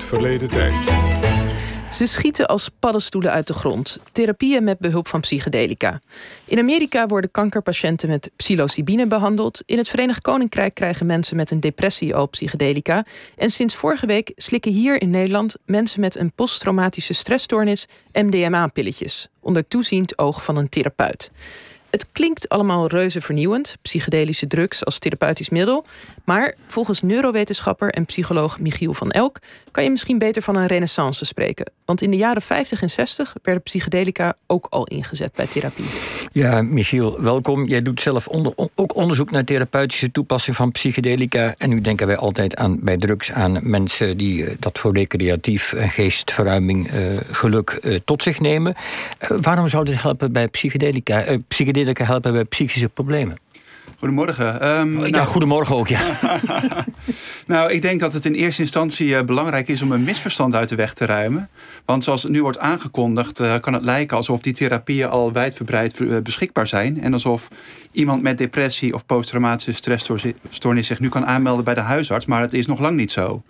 Verleden tijd. Ze schieten als paddenstoelen uit de grond. Therapieën met behulp van psychedelica. In Amerika worden kankerpatiënten met psilocybine behandeld. In het Verenigd Koninkrijk krijgen mensen met een depressie al psychedelica. En sinds vorige week slikken hier in Nederland mensen met een posttraumatische stressstoornis MDMA-pilletjes. Onder toeziend oog van een therapeut. Het klinkt allemaal reuze vernieuwend, psychedelische drugs als therapeutisch middel. Maar volgens neurowetenschapper en psycholoog Michiel van Elk kan je misschien beter van een renaissance spreken. Want in de jaren 50 en 60 werden psychedelica ook al ingezet bij therapie. Ja, Michiel, welkom. Jij doet zelf ook onderzoek naar therapeutische toepassing van psychedelica. En nu denken wij altijd aan, bij drugs aan mensen die eh, dat voor recreatief uh, geestverruiming, uh, geluk tot zich nemen. waarom zou dit helpen bij psychedelica? psychedelica helpen bij psychische problemen? Goedemorgen. Um, ja, nou, goedemorgen ook, ja. nou, ik denk dat het in eerste instantie uh, belangrijk is om een misverstand uit de weg te ruimen. Want zoals het nu wordt aangekondigd, uh, kan het lijken alsof die therapieën al wijdverbreid uh, beschikbaar zijn. En alsof iemand met depressie of posttraumatische stressstoornis zich nu kan aanmelden bij de huisarts. Maar het is nog lang niet zo.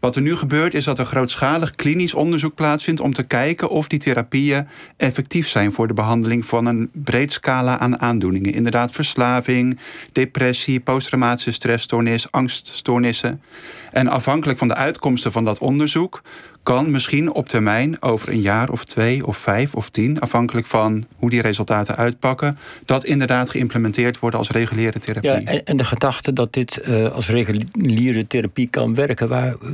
Wat er nu gebeurt is dat er grootschalig klinisch onderzoek plaatsvindt om te kijken of die therapieën effectief zijn voor de behandeling van een breed scala aan aandoeningen. Inderdaad, verslaving, depressie, posttraumatische stressstoornis, angststoornissen. En afhankelijk van de uitkomsten van dat onderzoek kan misschien op termijn over een jaar of twee of vijf of tien, afhankelijk van hoe die resultaten uitpakken, dat inderdaad geïmplementeerd worden als reguliere therapie. Ja, en, en de gedachte dat dit uh, als reguliere therapie kan werken, waar, uh,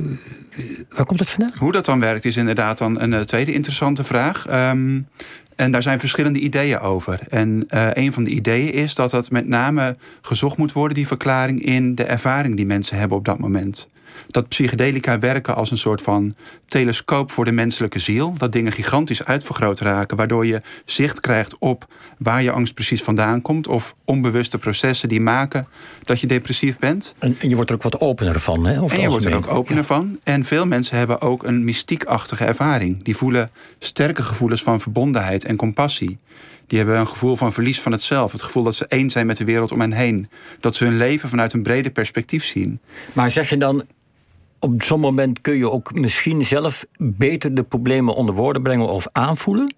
waar komt dat vandaan? Hoe dat dan werkt is inderdaad dan een uh, tweede interessante vraag. Um, en daar zijn verschillende ideeën over. En uh, een van de ideeën is dat het met name gezocht moet worden, die verklaring, in de ervaring die mensen hebben op dat moment dat psychedelica werken als een soort van telescoop voor de menselijke ziel. Dat dingen gigantisch uitvergroot raken, waardoor je zicht krijgt op waar je angst precies vandaan komt. Of onbewuste processen die maken dat je depressief bent. En, je wordt er ook wat opener van, hè? Of en je wordt er ook opener van. En veel mensen hebben ook een mystiekachtige ervaring. Die voelen sterke gevoelens van verbondenheid en compassie. Die hebben een gevoel van verlies van het zelf. Het gevoel dat ze één zijn met de wereld om hen heen. Dat ze hun leven vanuit een breder perspectief zien. Maar zeg je dan, op zo'n moment kun je ook misschien zelf beter de problemen onder woorden brengen of aanvoelen?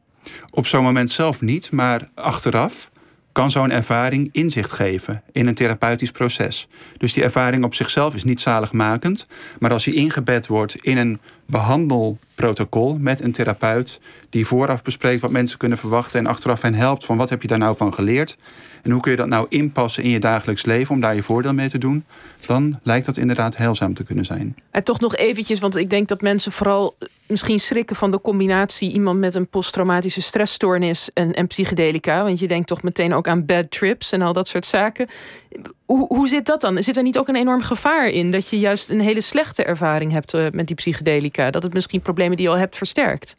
Op zo'n moment zelf niet, maar achteraf kan zo'n ervaring inzicht geven in een therapeutisch proces. Dus die ervaring op zichzelf is niet zaligmakend, maar als die ingebed wordt in een behandelprotocol met een therapeut die vooraf bespreekt wat mensen kunnen verwachten en achteraf hen helpt van wat heb je daar nou van geleerd en hoe kun je dat nou inpassen in je dagelijks leven om daar je voordeel mee te doen, dan lijkt dat inderdaad heilzaam te kunnen zijn. En toch nog eventjes, want ik denk dat mensen vooral misschien schrikken van de combinatie iemand met een posttraumatische stressstoornis en, en psychedelica. Want je denkt toch meteen ook aan bad trips en al dat soort zaken. Hoe, hoe zit dat dan? Zit er niet ook een enorm gevaar in dat je juist een hele slechte ervaring hebt eh, met die psychedelica? Dat het misschien problemen die je al hebt versterkt?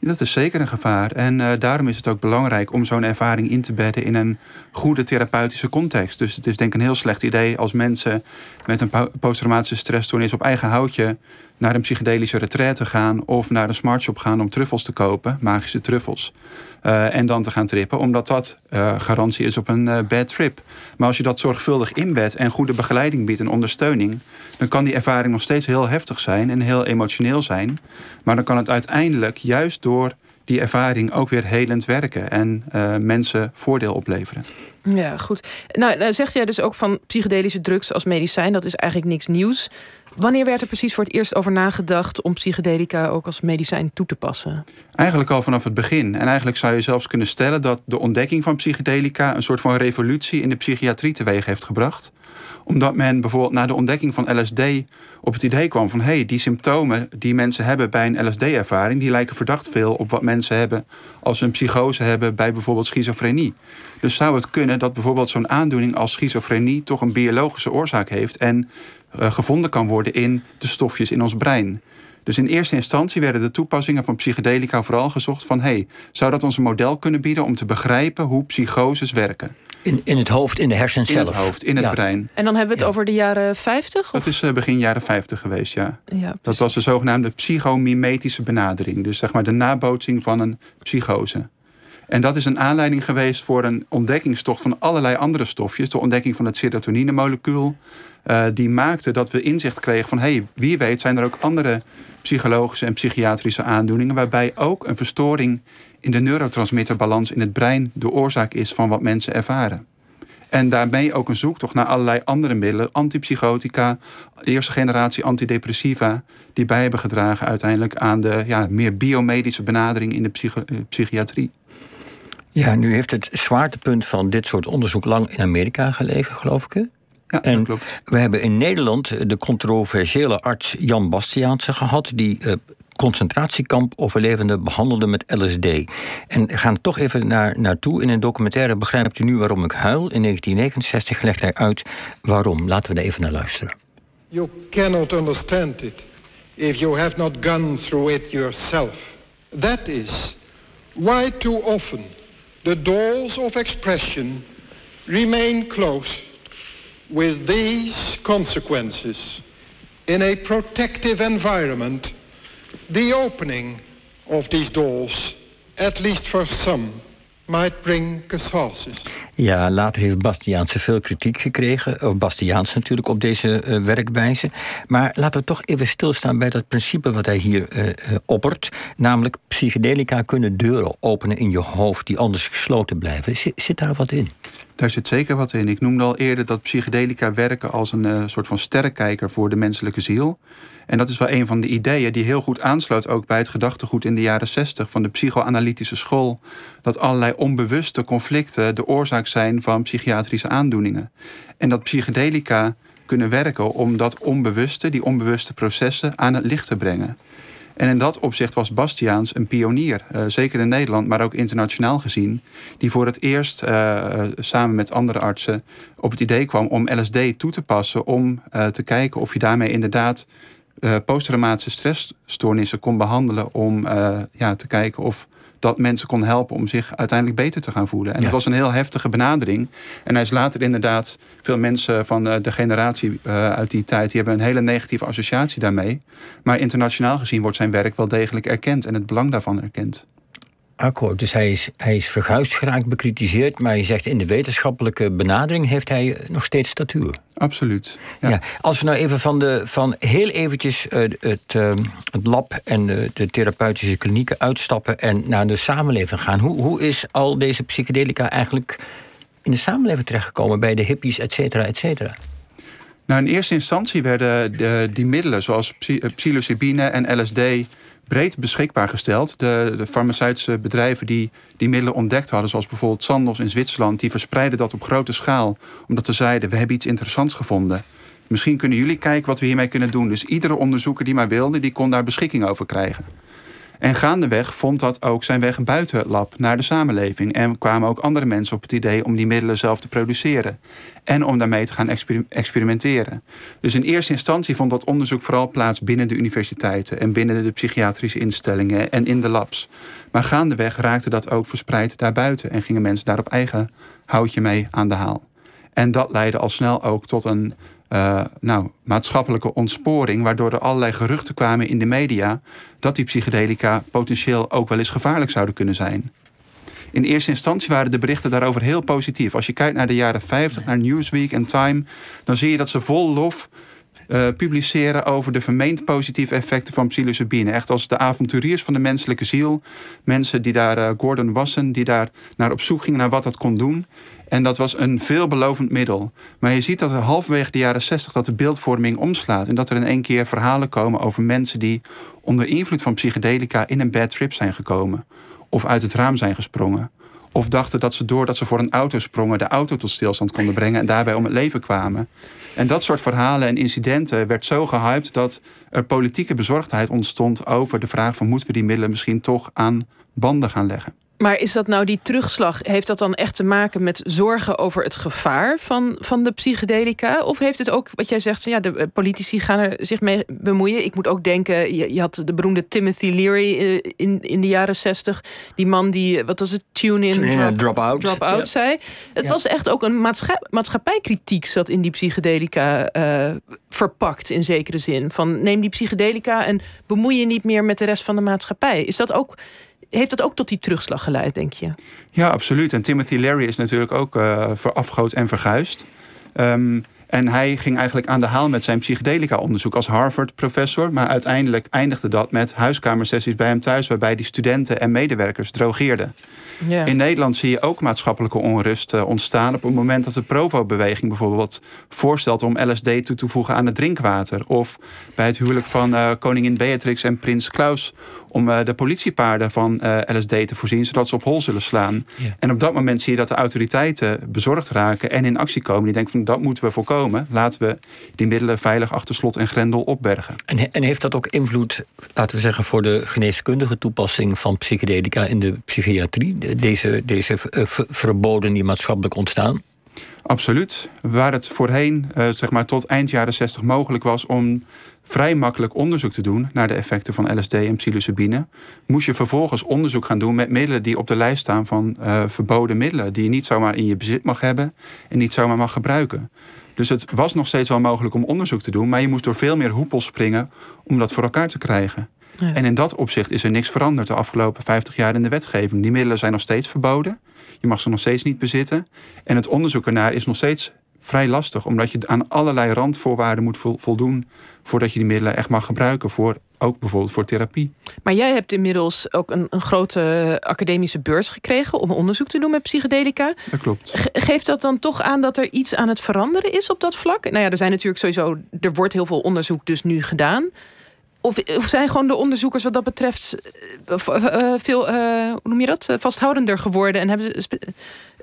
Dat is zeker een gevaar. En uh, daarom is het ook belangrijk om zo'n ervaring in te bedden in een goede therapeutische context. Dus het is denk ik een heel slecht idee als mensen met een posttraumatische stressstoornis op eigen houtje naar een psychedelische retraite gaan of naar een smartshop gaan om truffels te kopen, magische truffels. Uh, en dan te gaan trippen, omdat dat uh, garantie is op een uh, bad trip. Maar als je dat zorgvuldig inbedt en goede begeleiding biedt en ondersteuning, dan kan die ervaring nog steeds heel heftig zijn en heel emotioneel zijn. Maar dan kan het uiteindelijk juist door die ervaring ook weer helend werken en mensen voordeel opleveren. Ja, goed. Nou, nou, zeg jij dus ook van psychedelische drugs als medicijn, dat is eigenlijk niks nieuws. Wanneer werd er precies voor het eerst over nagedacht om psychedelica ook als medicijn toe te passen? Eigenlijk al vanaf het begin. En eigenlijk zou je zelfs kunnen stellen dat de ontdekking van psychedelica een soort van revolutie in de psychiatrie teweeg heeft gebracht omdat men bijvoorbeeld na de ontdekking van LSD op het idee kwam van... hé, hey, die symptomen die mensen hebben bij een LSD-ervaring... die lijken verdacht veel op wat mensen hebben als ze een psychose hebben... bij bijvoorbeeld schizofrenie. Dus zou het kunnen dat bijvoorbeeld zo'n aandoening als schizofrenie... toch een biologische oorzaak heeft en uh, gevonden kan worden in de stofjes in ons brein... Dus in eerste instantie werden de toepassingen van psychedelica vooral gezocht van... hey, zou dat ons een model kunnen bieden om te begrijpen hoe psychoses werken? In, in het hoofd, in de hersens zelf? In het hoofd, in het brein. En dan hebben we het over de jaren 50? Dat is uh, begin jaren 50 geweest, ja. ja dat was de zogenaamde psychomimetische benadering. Dus zeg maar de nabootsing van een psychose. En dat is een aanleiding geweest voor een ontdekkingstocht van allerlei andere stofjes. De ontdekking van het serotoninemolecuul. Uh, die maakte dat we inzicht kregen van... hey, wie weet zijn er ook andere psychologische en psychiatrische aandoeningen... waarbij ook een verstoring in de neurotransmitterbalans in het brein... de oorzaak is van wat mensen ervaren. En daarmee ook een zoektocht naar allerlei andere middelen, antipsychotica, eerste generatie antidepressiva, die bij hebben gedragen uiteindelijk aan de ja, meer biomedische benadering in de eh, psychiatrie. Ja, nu heeft het zwaartepunt van dit soort onderzoek lang in Amerika gelegen, geloof ik. Ja, en dat klopt. We hebben in Nederland de controversiële arts Jan Bastiaanse gehad, die uh, concentratiekamp overlevenden behandelde met LSD. En gaan toch even naar, naartoe. In een documentaire begrijpt u nu waarom ik huil. In 1969 legt hij uit waarom. Laten we er even naar luisteren. You cannot understand it if you have not gone through it yourself. That is why too often the doors of expression remain closed with these consequences. In a protective environment, the opening of these doors, at least for some, might bring catharsis. Ja, later heeft Bastiaanse veel kritiek gekregen. Of Bastiaans natuurlijk op deze uh, werkwijze. Maar laten we toch even stilstaan bij dat principe wat hij hier uh, oppert. Namelijk, psychedelica kunnen deuren openen in je hoofd die anders gesloten blijven. Zit, zit daar wat in? Daar zit zeker wat in. Ik noemde al eerder dat psychedelica werken als een uh, soort van sterrenkijker voor de menselijke ziel. En dat is wel een van de ideeën die heel goed aansloot ook bij het gedachtegoed in de jaren 60 van de psychoanalytische school. Dat allerlei onbewuste conflicten de oorzaak zijn van psychiatrische aandoeningen. En dat psychedelica kunnen werken om dat onbewuste, die onbewuste processen aan het licht te brengen. En in dat opzicht was Bastiaans een pionier, uh, zeker in Nederland, maar ook internationaal gezien, die voor het eerst uh, samen met andere artsen op het idee kwam om LSD toe te passen om te kijken of je daarmee inderdaad posttraumatische stressstoornissen kon behandelen om ja, te kijken of dat mensen kon helpen om zich uiteindelijk beter te gaan voelen. En ja. het was een heel heftige benadering. En hij is later inderdaad, veel mensen van de generatie uit die tijd, die hebben een hele negatieve associatie daarmee. Maar internationaal gezien wordt zijn werk wel degelijk erkend en het belang daarvan erkend. Akkoord, dus hij is, hij is verguisd geraakt, bekritiseerd... maar je zegt in de wetenschappelijke benadering heeft hij nog steeds statuur. Absoluut. Ja. ja als we nou even van, de, van heel eventjes uh, het, uh, het lab en de, de, therapeutische klinieken uitstappen... en naar de samenleving gaan. Hoe, hoe is al deze psychedelica eigenlijk in de samenleving terechtgekomen... bij de hippies, et cetera, et cetera? Nou, in eerste instantie werden de, die middelen zoals psilocybine en LSD breed beschikbaar gesteld. De, de, farmaceutische bedrijven die die middelen ontdekt hadden, zoals bijvoorbeeld Sandoz in Zwitserland, die verspreidden dat op grote schaal, omdat ze zeiden: we hebben iets interessants gevonden. Misschien kunnen jullie kijken wat we hiermee kunnen doen. Dus iedere onderzoeker die maar wilde, die kon daar beschikking over krijgen. En gaandeweg vond dat ook zijn weg buiten het lab naar de samenleving. En kwamen ook andere mensen op het idee om die middelen zelf te produceren. En om daarmee te gaan experimenteren. Dus in eerste instantie vond dat onderzoek vooral plaats binnen de universiteiten en binnen de psychiatrische instellingen en in de labs. Maar gaandeweg raakte dat ook verspreid daarbuiten en gingen mensen daar op eigen houtje mee aan de haal. En dat leidde al snel ook tot een uh, nou, maatschappelijke ontsporing, waardoor er allerlei geruchten kwamen in de media dat die psychedelica potentieel ook wel eens gevaarlijk zouden kunnen zijn. In eerste instantie waren de berichten daarover heel positief. Als je kijkt naar de jaren 50, naar Newsweek en Time, dan zie je dat ze vol lof uh, publiceren over de vermeend positieve effecten van psilocybine. Echt als de avonturiers van de menselijke ziel. Mensen die daar, uh, Gordon Wasson, die daar naar op zoek gingen naar wat dat kon doen. En dat was een veelbelovend middel. Maar je ziet dat er halverwege de jaren 60 dat de beeldvorming omslaat. En dat er in één keer verhalen komen over mensen die onder invloed van psychedelica in een bad trip zijn gekomen. Of uit het raam zijn gesprongen. Of dachten dat ze doordat ze voor een auto sprongen de auto tot stilstand konden brengen en daarbij om het leven kwamen. En dat soort verhalen en incidenten werd zo gehyped dat er politieke bezorgdheid ontstond over de vraag van moeten we die middelen misschien toch aan banden gaan leggen. Maar is dat nou die terugslag? Heeft dat dan echt te maken met zorgen over het gevaar van, van de psychedelica? Of heeft het ook, wat jij zegt, ja, de eh, politici gaan er zich mee bemoeien? Ik moet ook denken, je, je had de beroemde Timothy Leary eh, in, in de jaren zestig. Die man die, wat was het, tune-in, drop, drop, out, drop out zei. Het was echt ook een maatschappijkritiek zat in die psychedelica uh, verpakt in zekere zin. Van neem die psychedelica en bemoei je niet meer met de rest van de maatschappij. Is dat ook heeft dat ook tot die terugslag geleid, denk je? Ja, absoluut. En Timothy Leary is natuurlijk ook uh, verafgoot en verguisd. Um, en hij ging eigenlijk aan de haal met zijn psychedelica-onderzoek als Harvard-professor. Maar uiteindelijk eindigde dat met huiskamersessies bij hem thuis, waarbij die studenten en medewerkers In Nederland zie je ook maatschappelijke onrust uh, ontstaan op het moment dat de Provo-beweging bijvoorbeeld voorstelt om LSD toe te voegen aan het drinkwater. Of bij het huwelijk van uh, koningin Beatrix en prins Klaus om uh, de politiepaarden van LSD te voorzien, zodat ze op hol zullen slaan. En op dat moment zie je dat de autoriteiten bezorgd raken en in actie komen. Die denken van dat moeten we voorkomen. Laten we die middelen veilig achter slot en grendel opbergen. En, en heeft dat ook invloed, laten we zeggen, voor de geneeskundige toepassing van psychedelica in de psychiatrie? Deze, deze eh, verboden die maatschappelijk ontstaan? Absoluut. Waar het voorheen, uh, zeg maar tot eind jaren 60 mogelijk was om vrij makkelijk onderzoek te doen naar de effecten van LSD en psilocybine, moest je vervolgens onderzoek gaan doen met middelen die op de lijst staan van uh, verboden middelen, die je niet zomaar in je bezit mag hebben en niet zomaar mag gebruiken. Dus het was nog steeds wel mogelijk om onderzoek te doen, maar je moest door veel meer hoepels springen om dat voor elkaar te krijgen. En in dat opzicht is er niks veranderd de afgelopen 50 jaar in de wetgeving. Die middelen zijn nog steeds verboden. Je mag ze nog steeds niet bezitten. En het onderzoek ernaar is nog steeds vrij lastig, omdat je aan allerlei randvoorwaarden moet voldoen voordat je die middelen echt mag gebruiken voor ook bijvoorbeeld voor therapie. Maar jij hebt inmiddels ook een, een grote academische beurs gekregen om onderzoek te doen met psychedelica. Dat klopt. geeft dat dan toch aan dat er iets aan het veranderen is op dat vlak? Nou ja, er zijn natuurlijk sowieso, er wordt heel veel onderzoek dus nu gedaan. Of, zijn gewoon de onderzoekers wat dat betreft eh, eh, veel, uh, hoe noem je dat, vasthoudender geworden? En hebben ze,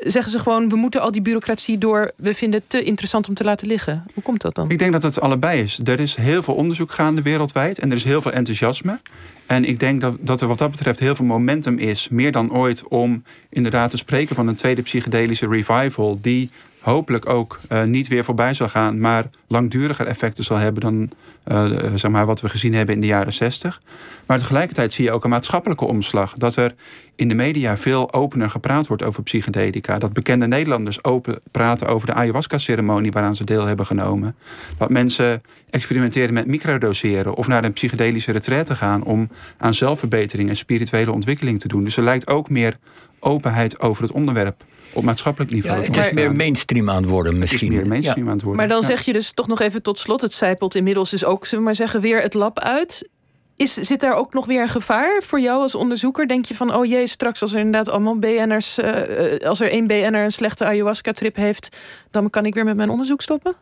zeggen ze gewoon, we moeten al die bureaucratie door, we vinden het te interessant om te laten liggen. Hoe komt dat dan? Ik denk dat het allebei is. Er is heel veel onderzoek gaande wereldwijd en er is heel veel enthousiasme. En ik denk dat, dat er wat dat betreft heel veel momentum is, meer dan ooit, om inderdaad te spreken van een tweede psychedelische revival, die hopelijk ook uh, niet weer voorbij zal gaan, maar langduriger effecten zal hebben dan uh, zeg maar wat we gezien hebben in de jaren 60. Maar tegelijkertijd zie je ook een maatschappelijke omslag. Dat er in de media veel opener gepraat wordt over psychedelica. Dat bekende Nederlanders open praten over de ayahuasca-ceremonie waaraan ze deel hebben genomen. Dat mensen experimenteren met microdoseren of naar een psychedelische retraite gaan om aan zelfverbetering en spirituele ontwikkeling te doen. Dus er lijkt ook meer openheid over het onderwerp op maatschappelijk niveau. Ja, het is meer mainstream aan het worden misschien. Het is meer mainstream aan het worden. Maar dan zeg je dus toch nog even tot slot, het zijpelt inmiddels dus ook, zullen we maar zeggen, weer het lab uit. Is, zit daar ook nog weer een gevaar voor jou als onderzoeker? Denk je van, oh jee, straks als er inderdaad allemaal BN'ers... Uh, als er één BN'er een slechte ayahuasca-trip heeft... dan kan ik weer met mijn onderzoek stoppen?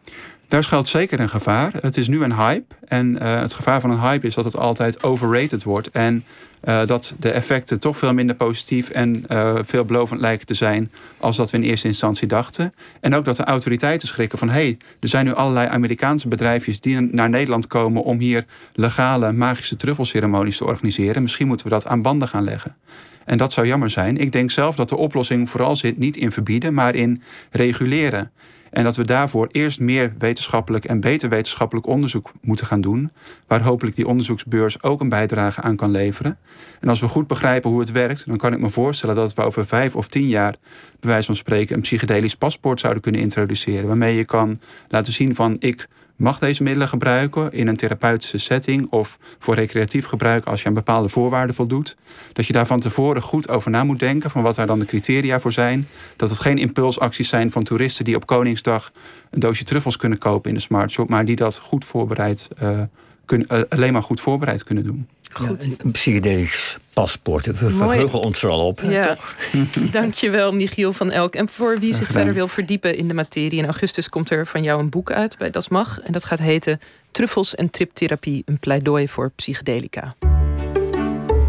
Daar schuilt zeker een gevaar. Het is nu een hype. En uh, het gevaar van een hype is dat het altijd overrated wordt. En uh, dat de effecten toch veel minder positief en uh, veelbelovend lijken te zijn als dat we in eerste instantie dachten. En ook dat de autoriteiten schrikken van hé, hey, er zijn nu allerlei Amerikaanse bedrijfjes die naar Nederland komen om hier legale magische truffelceremonies te organiseren. Misschien moeten we dat aan banden gaan leggen. En dat zou jammer zijn. Ik denk zelf dat de oplossing vooral zit niet in verbieden, maar in reguleren. En dat we daarvoor eerst meer wetenschappelijk en beter wetenschappelijk onderzoek moeten gaan doen. Waar hopelijk die onderzoeksbeurs ook een bijdrage aan kan leveren. En als we goed begrijpen hoe het werkt, dan kan ik me voorstellen dat we over vijf of tien jaar, bij wijze van spreken, een psychedelisch paspoort zouden kunnen introduceren. Waarmee je kan laten zien van ik mag deze middelen gebruiken in een therapeutische setting of voor recreatief gebruik als je aan bepaalde voorwaarden voldoet. Dat je daar van tevoren goed over na moet denken van wat daar dan de criteria voor zijn. Dat het geen impulsacties zijn van toeristen die op Koningsdag een doosje truffels kunnen kopen in de smartshop, maar die dat goed voorbereid, uh, kunnen, uh, alleen maar goed voorbereid kunnen doen. Goed. een psychedelisch paspoort. We verheugen ons er al op. Ja. Dankjewel, Michiel van Elk. En voor wie zich verder wil verdiepen in de materie... in augustus komt er van jou een boek uit bij Das Mag. En dat gaat heten Truffels en Triptherapie... een pleidooi voor psychedelica.